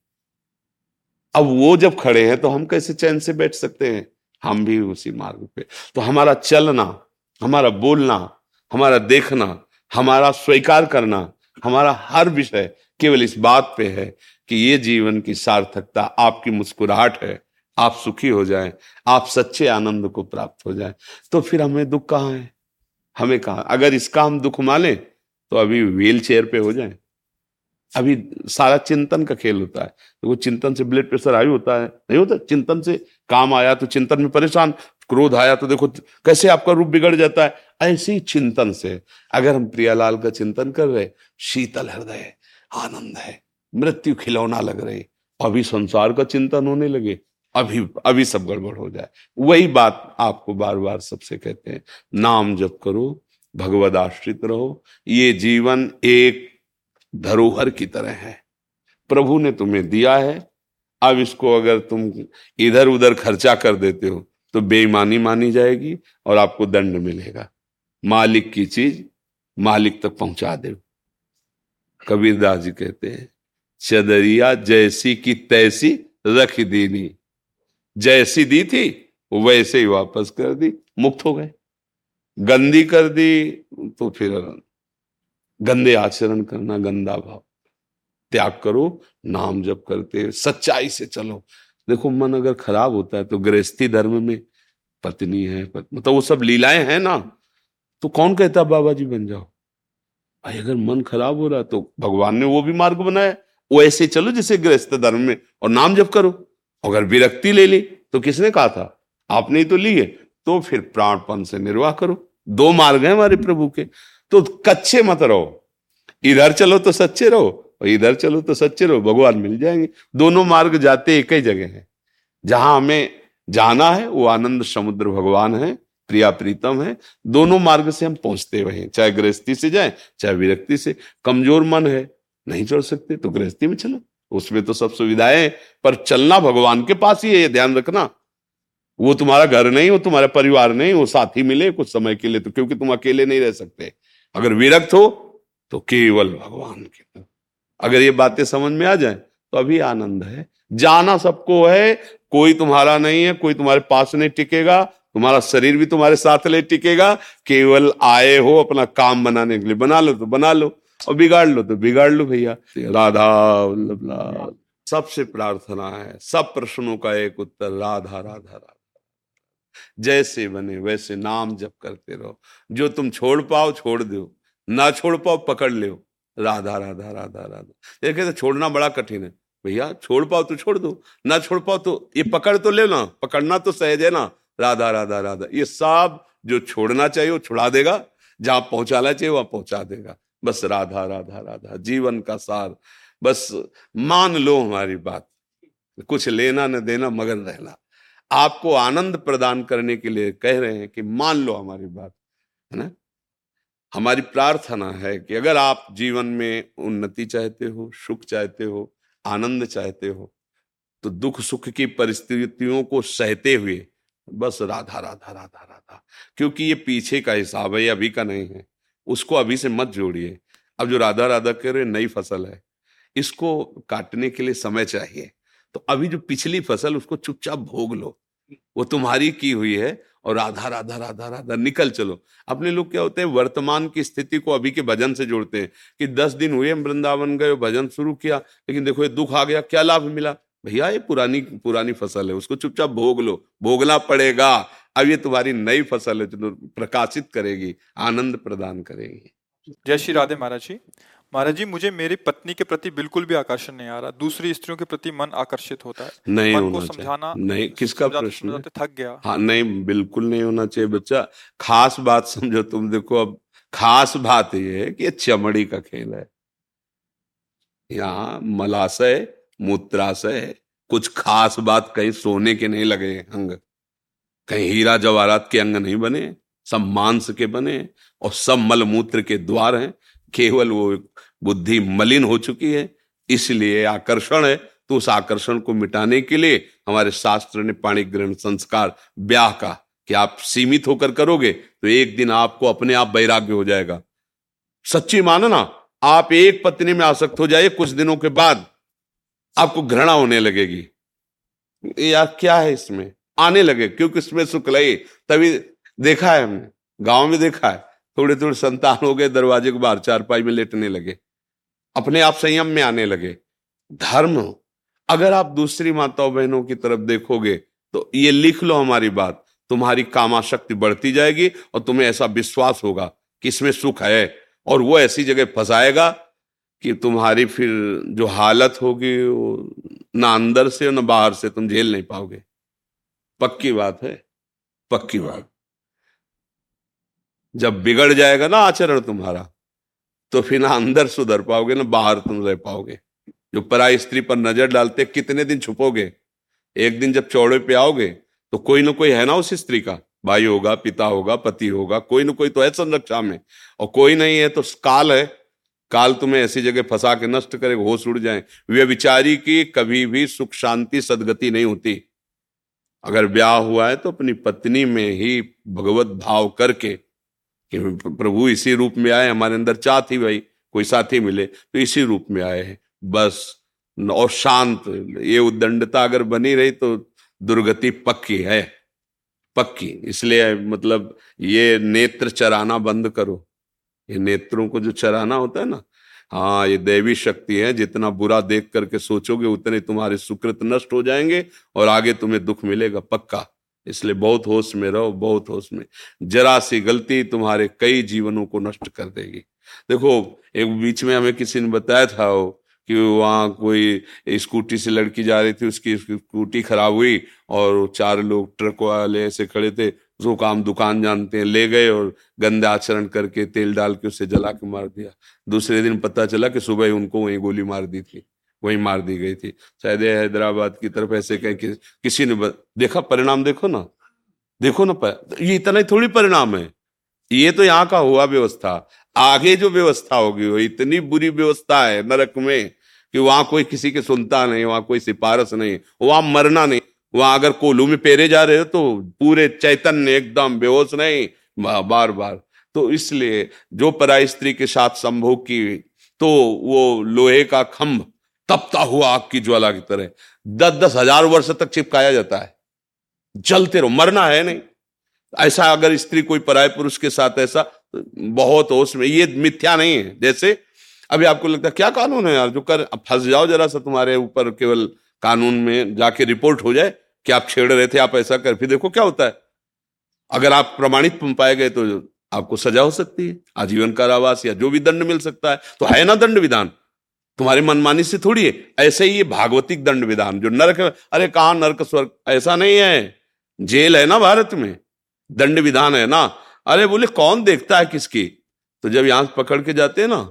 अब वो जब खड़े हैं तो हम कैसे चैन से बैठ सकते हैं? हम भी उसी मार्ग पे। तो हमारा चलना, हमारा बोलना, हमारा देखना, हमारा स्वीकार करना, हमारा हर विषय केवल इस बात पे है कि ये जीवन की सार्थकता, आपकी मुस्कुराहट है। आप सुखी हो जाए, आप सच्चे आनंद को प्राप्त हो जाए। तो फिर हमें दुख कहाँ है? हमें कहा? अगर इसका हम दुख माने तो अभी व्हील चेयर पे हो जाए। अभी सारा चिंतन का खेल होता है। तो वो चिंतन से ब्लड प्रेशर आयु होता है। नहीं होता? चिंतन से काम आया तो चिंतन में परेशान, क्रोध आया तो देखो, कैसे आपका रूप बिगड़ जाता है? ऐसे ही चिंतन से। अगर हम प्रियालाल का चिंतन कर रहे, शीतल हृदय, आनंद है, मृत्यु खिलौना लग रहे, अभी संसार का चिंतन होने लगे। अभी अभी सब गड़बड़ हो जाए। वही बात आपको बार बार सबसे कहते हैं, नाम जप करो, भगवद आश्रित रहो। ये जीवन एक धरोहर की तरह है। प्रभु ने तुम्हें दिया है। अब इसको अगर तुम इधर उधर खर्चा कर देते हो तो बेईमानी मानी जाएगी और आपको दंड मिलेगा। मालिक की चीज़ मालिक तक पहुँचा दे कबीरदास जी कहते हैं, चदरिया जैसी की तैसी रख देनी। जैसी दी थी, वैसे ही वापस कर दी, मुक्त हो गए। गंदी कर दी तो फिर गंदे आचरण करना गंदा भाव। त्याग करो, नाम जप करते सच्चाई से चलो। देखो, मन अगर खराब होता है तो गृहस्थी धर्म में पत्नी है, पत... मतलब वो सब लीलाएँ हैं ना तो कौन कहता बाबा जी बन जाओ भाई, अगर मन खराब हो रहा तो भगवान ने वो भी मार्ग बनाया वो ऐसे चलो जैसे गृहस्थ धर्म में, और नाम जप करो। अगर विरक्ति ले ली तो किसने कहा था? आपने ही तो ली है। तो फिर प्राणपन से निर्वाह करो। दो मार्ग हैं हमारे प्रभु के। तो कच्चे मत रहो। इधर चलो तो सच्चे रहो, और इधर चलो तो सच्चे रहो। भगवान मिल जाएँगे। दोनों मार्ग जाते एक ही जगह है। जहाँ हमें जाना है, वो आनंद समुद्र भगवान है, प्रिया प्रीतम है। दोनों मार्ग से हम पहुँचते हुए चाहे गृहस्थी से जाए, चाहे विरक्ति से। कमज़ोर मन है, नहीं चल सकते तो गृहस्थी में चलो। उसमें तो सब सुविधाएँ, पर चलना भगवान के पास ही है, ये ध्यान रखना। वो तुम्हारा घर नहीं, वो तुम्हारा परिवार नहीं, वो साथी मिले कुछ समय के लिए तो क्योंकि तुम अकेले नहीं रह सकते। अगर विरक्त हो तो केवल भगवान के अगर ये बातें समझ में आ जाए तो अभी आनंद है। जाना सबको है, कोई तुम्हारा नहीं है, कोई तुम्हारे पास नहीं टिकेगा, तुम्हारा शरीर भी तुम्हारे साथ ले टिकेगा, केवल आए हो, अपना काम बनाने के लिए बना लो तो बना लो। और बिगाड़ लो तो बिगाड़ लो भैया। राधा वल्लभ सबसे प्रार्थना है सब प्रश्नों का एक उत्तर राधा राधा राधा। जैसे बने वैसे नाम जप करते रहो। जो तुम छोड़ पाओ छोड़ दो। ना छोड़ पाओ पकड़ लो। राधा राधा राधा राधा। देखे तो छोड़ना बड़ा कठिन है। भैया छोड़ पाओ तो छोड़ दो। ना छोड़ पाओ तो ये पकड़ तो ले ना पकड़ना तो सहज है ना। राधा राधा राधा। ये सब जो छोड़ना चाहिए वो छुड़ा देगा। जहाँ पहुंचाना चाहिए वहाँ पहुँचा देगा। बस राधा राधा राधा, जीवन का सार। बस मान लो हमारी बात। कुछ लेना न देना, मगन रहना। आपको आनंद प्रदान करने के लिए कह रहे हैं कि मान लो हमारी बात, है ना? हमारी प्रार्थना है कि अगर आप जीवन में उन्नति चाहते हो, सुख चाहते हो, आनंद चाहते हो तो दुख सुख की परिस्थितियों को सहते हुए बस राधा राधा राधा राधा, क्योंकि ये पीछे का हिसाब है अभी का नहीं है। उसको अभी से मत जोड़िए। अब जो राधा राधा कह रहे नई फ़सल है। इसको काटने के लिए समय चाहिए। तो अभी जो पिछली फ़सल, उसको चुपचाप भोग लो। वो तुम्हारी की हुई है और राधा राधा राधा राधा, निकल चलो। अपने लोग क्या होते हैं, वर्तमान की स्थिति को अभी के भजन से जोड़ते हैं कि दस दिन हुए, वृंदावन गए, भजन शुरू किया, लेकिन देखो ये दुख आ गया, क्या लाभ मिला? भैया, ये पुरानी पुरानी फ़सल है, उसको चुपचाप भोग लो। भोगना पड़ेगा। अब ये तुम्हारी नई फ़सल है जो प्रकाशित करेगी आनंद प्रदान करेगी। जय श्री राधे महाराज जी। महाराज जी मुझे मेरी पत्नी के प्रति बिल्कुल भी आकर्षण नहीं आ रहा। दूसरी स्त्रियों के प्रति मन आकर्षित होता है। नहीं मन होना समझाना नहीं किसका प्रश्न थक गया। हाँ नहीं बिल्कुल नहीं होना चाहिए बच्चा। खास बात समझो तुम देखो अब खास बात ये है कि चमड़ी का खेल है। यहाँ मलाशय मूत्राशय कुछ खास बात कहीं सोने के नहीं लगे अंग। कहीं हीरा जवाहरात के अंग नहीं बने, सब मांस के बने और सब मलमूत्र के द्वार हैं। केवल वो बुद्धि मलिन हो चुकी है, इसलिए आकर्षण है। तो उस आकर्षण को मिटाने के लिए हमारे शास्त्र ने पाणी ग्रहण संस्कार, ब्याह का, कि आप सीमित होकर करोगे तो एक दिन आपको अपने आप वैराग्य हो जाएगा। सच्ची मानो मानना आप एक पत्नी में आसक्त हो जाए कुछ दिनों के बाद आपको घृणा होने लगेगी। यार क्या है इसमें? आने लगे, क्योंकि इसमें लगे तभी देखा है हमने, गाँव में देखा है थोड़े थोड़े संतान हो गए, दरवाजे के बाहर चारपाई में लेटने लगे, अपने आप संयम में आने लगे। धर्म अगर आप दूसरी माताओं बहनों की तरफ़ देखोगे तो ये लिख लो हमारी बात, तुम्हारी कामाशक्ति बढ़ती जाएगी और तुम्हें ऐसा विश्वास होगा कि इसमें सुख है, और वो ऐसी जगह फंसाएगा कि तुम्हारी फिर जो हालत होगी, वो ना अंदर से ना बाहर से तुम झेल नहीं पाओगे। पक्की बात है, पक्की बात। जब बिगड़ जाएगा ना आचरण तुम्हारा तो फिर ना अंदर सुधर पाओगे, ना बाहर तुम रह पाओगे। जो पराई स्त्री पर नज़र डालते, कितने दिन छुपोगे? एक दिन जब चौड़े पे आओगे तो कोई ना कोई है ना उस स्त्री का। भाई होगा, पिता होगा, पति होगा, कोई ना कोई तो है संरक्षा में। और कोई नहीं है तो काल है। काल तुम्हें ऐसी जगह फंसा के नष्ट करे, होश उड़ जाए। वे विचारी की कभी भी सुख, शांति, सदगति नहीं होती। अगर ब्याह हुआ है तो अपनी पत्नी में ही भगवत भाव करके कि प्रभु इसी रूप में आए, हमारे अंदर चाह थी भाई, कोई साथी मिले तो इसी रूप में आए हैं। बस, और शांत, ये उदंडता अगर बनी रही तो दुर्गति पक्की है, पक्की। इसलिए मतलब ये नेत्र चराना बंद करो। ये नेत्रों को जो चराना होता है ना हाँ ये दैवी शक्ति है, जितना बुरा देख करके सोचोगे, उतने तुम्हारे सुकृत नष्ट हो जाएँगे और आगे तुम्हें दुख मिलेगा पक्का। इसलिए बहुत होश में रहो, बहुत होश में। जरा सी गलती तुम्हारे कई जीवनों को नष्ट कर देगी। देखो, एक बीच में हमें किसी ने बताया था वो, कि वहाँ कोई स्कूटी से लड़की जा रही थी, उसकी स्कूटी खराब हुई और चार लोग ट्रक वाले ऐसे खड़े थे जो काम दुकान जानते हैं ले गए और गंदे आचरण करके तेल डाल के उसे जला के मार दिया। दूसरे दिन पता चला कि सुबह उनको वहीं गोली मार दी थी वहीं मार दी गई थी। शायद हैदराबाद की तरफ़ ऐसे कहीं कि, किसी ने देखा? परिणाम देखो ना। देखो ना ये इतना ही थोड़ी परिणाम है। ये तो यहाँ का हुआ व्यवस्था। आगे जो व्यवस्था होगी वो इतनी बुरी व्यवस्था है नरक में कि वहाँ कोई किसी के सुनता नहीं वहाँ कोई सिफारस नहीं वहाँ मरना नहीं। वहाँ अगर कोलू में पेरे जा रहे हो तो पूरे चैतन्य एकदम बेहोश नहीं बार बार। तो इसलिए जो पराई स्त्री के साथ संभोग की तो वो लोहे का खंभ तपता हुआ आग की ज्वाला की तरह। दस दस हज़ार वर्ष तक चिपकाया जाता है। जलते रहो, मरना है नहीं। ऐसा अगर स्त्री कोई पराय पुरुष के साथ ऐसा बहुत होश में, ये मिथ्या नहीं है। जैसे अभी आपको लगता है, क्या कानून है यार? जो कर फंस जाओ जरा सा तुम्हारे ऊपर केवल कानून में जाके रिपोर्ट हो जाए। कि आप छेड़ रहे थे, आप ऐसा कर। फिर देखो क्या होता है। अगर आप प्रमाणित पाए गए तो आपको सजा हो सकती है, आजीवन कारावास या जो भी दंड मिल सकता है। तो है ना दंड विधान? तुम्हारी मनमानी से थोड़ी है। ऐसे ही ये भागवतिक दंड विधान, जो नरक अरे कहा नरक स्वर्ग? ऐसा नहीं है। जेल है ना भारत में। दंड विधान है ना। अरे बोले, कौन देखता है किसकी? तो जब यहाँ पकड़ के जाते हैं ना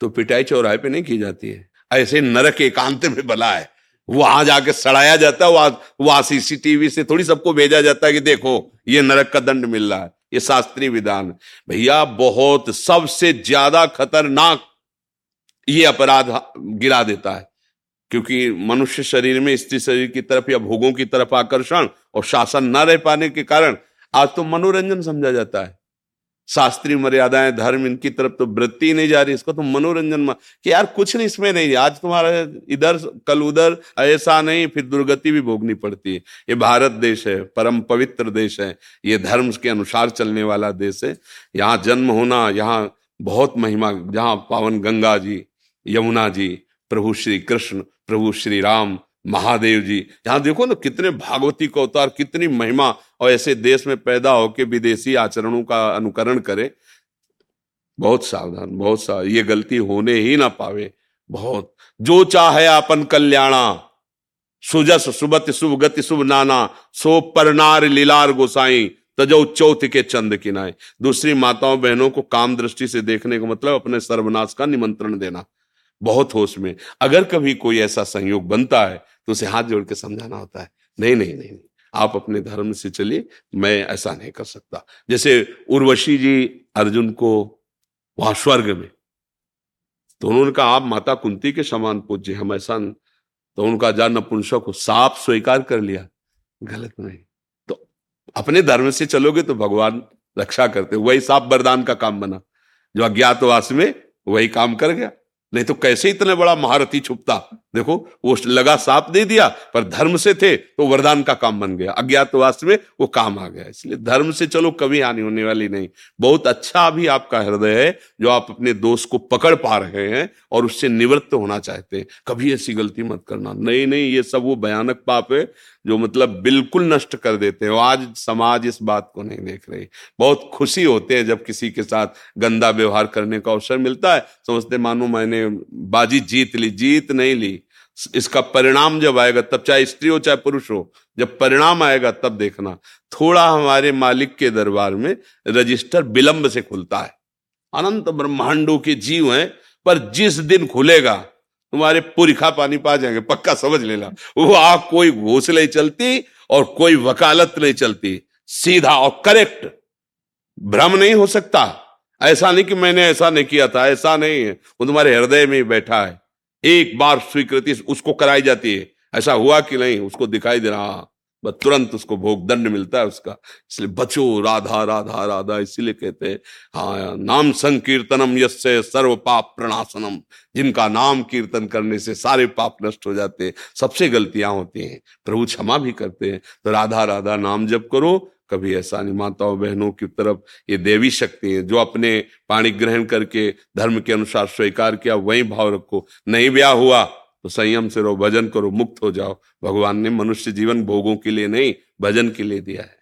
तो पिटाई चौराहे पे नहीं की जाती है। ऐसे नरक एकांत में बला है। वहाँ जाके सड़ाया जाता है, वहाँ वहाँ सीसीटीवी से थोड़ी सबको भेजा जाता है कि देखो, ये नरक का दंड मिल रहा है, ये शास्त्रीय विधान भैया, बहुत, सबसे ज़्यादा खतरनाक ये अपराध गिरा देता है। क्योंकि मनुष्य शरीर में, स्त्री शरीर की तरफ़ या भोगों की तरफ़ आकर्षण और शासन न रह पाने के कारण आज तो मनोरंजन समझा जाता है। शास्त्रीय मर्यादाएँ, धर्म, इनकी तरफ़ तो वृत्ति नहीं जा रही, इसको तो मनोरंजन कि यार कुछ नहीं, इसमें नहीं। आज तुम्हारा इधर, कल उधर, ऐसा नहीं, फिर दुर्गति भी भोगनी पड़ती है। ये भारत देश है, परम पवित्र देश है, ये धर्म के अनुसार चलने वाला देश है। यहाँ जन्म होना, यहाँ बहुत महिमा, जहाँ पावन गंगा जी, यमुना जी, प्रभु श्री कृष्ण, प्रभु श्री राम महादेव जी यहाँ देखो ना कितने भागवती को अवतार, कितनी महिमा और ऐसे देश में पैदा होके विदेशी आचरणों का अनुकरण करे। बहुत सावधान, बहुत सा, ये गलती होने ही ना पावे। बहुत। जो चाहे अपन कल्याणा, सुजस सुबत शुभ गति शुभ नाना, सो परनार लीलार गोसाई, तजो चौथ के चंद किनाए। दूसरी माताओं बहनों को काम दृष्टि से देखने का मतलब अपने सर्वनाश का निमंत्रण देना। बहुत होश में। अगर कभी कोई ऐसा संयोग बनता है तो उसे हाथ जोड़ के समझाना होता है। नहीं नहीं नहीं। आप अपने धर्म से चलिए, मैं ऐसा नहीं कर सकता। जैसे उर्वशी जी अर्जुन को वहाँ स्वर्ग में तो उन्होंने कहा, आप माता कुंती के समान पूज्य हम ऐसा तो उनका जान नपुंसक को साफ़ स्वीकार कर लिया। गलत नहीं। तो अपने धर्म से चलोगे तो भगवान रक्षा करते, वही साफ़ वरदान का काम बना। जो अज्ञातवास में, वही काम कर गया। नहीं तो कैसे इतने बड़ा महारथी छुपता? देखो, वो लगा साप दे दिया, पर धर्म से थे तो वरदान का काम बन गया। अज्ञातवास में वो काम आ गया। इसलिए धर्म से चलो, कभी हानि होने वाली नहीं। बहुत अच्छा अभी आपका हृदय है, जो आप अपने दोस्त को पकड़ पा रहे हैं और उससे निवृत्त होना चाहते हैं। कभी ऐसी गलती मत करना। नहीं नहीं, ये सब वो भयानक पाप है। जो मतलब बिल्कुल नष्ट कर देते हैं। आज समाज इस बात को नहीं देख रही। बहुत खुशी होते हैं जब किसी के साथ गंदा व्यवहार करने का अवसर मिलता है। समझते मानो मैंने बाजी जीत ली, जीत नहीं ली। इसका परिणाम जब आएगा, तब चाहे स्त्री हो, चाहे पुरुष हो, जब परिणाम आएगा, तब देखना। थोड़ा हमारे मालिक के दरबार में रजिस्टर विलंब से खुलता है। अनंत ब्रह्मांडों के जीव हैं, पर जिस दिन खुलेगा तुम्हारे पुरखा पानी पा जाएँगे, पक्का समझ लेना। वो कोई घूस नहीं चलती और कोई वकालत नहीं चलती। सीधा और करेक्ट भ्रम नहीं हो सकता। ऐसा नहीं कि मैंने ऐसा नहीं किया था, ऐसा नहीं है। वो तुम्हारे हृदय में बैठा है। एक बार स्वीकृति उसको कराई जाती है। ऐसा हुआ कि नहीं? उसको दिखाई दे रहा तुरंत उसको भोग दंड मिलता है उसका। इसलिए बचो राधा राधा राधा, इसीलिए कहते हैं हाँ नाम संकीर्तनम यसे सर्व पाप प्रणाशनम जिनका नाम कीर्तन करने से सारे पाप नष्ट हो जाते हैं, सबसे गलतियाँ होती हैं। प्रभु क्षमा भी करते हैं। तो राधा राधा, नाम जप करो, कभी ऐसा नहीं, माताओं, बहनों की तरफ़ ये देवी शक्ति है, जो अपने पाणी ग्रहण करके धर्म के अनुसार स्वीकार किया, वही भाव रखो। नहीं ब्याह हुआ तो संयम से रहो, भजन करो, मुक्त हो जाओ। भगवान ने मनुष्य जीवन भोगों के लिए नहीं, भजन के लिए दिया है।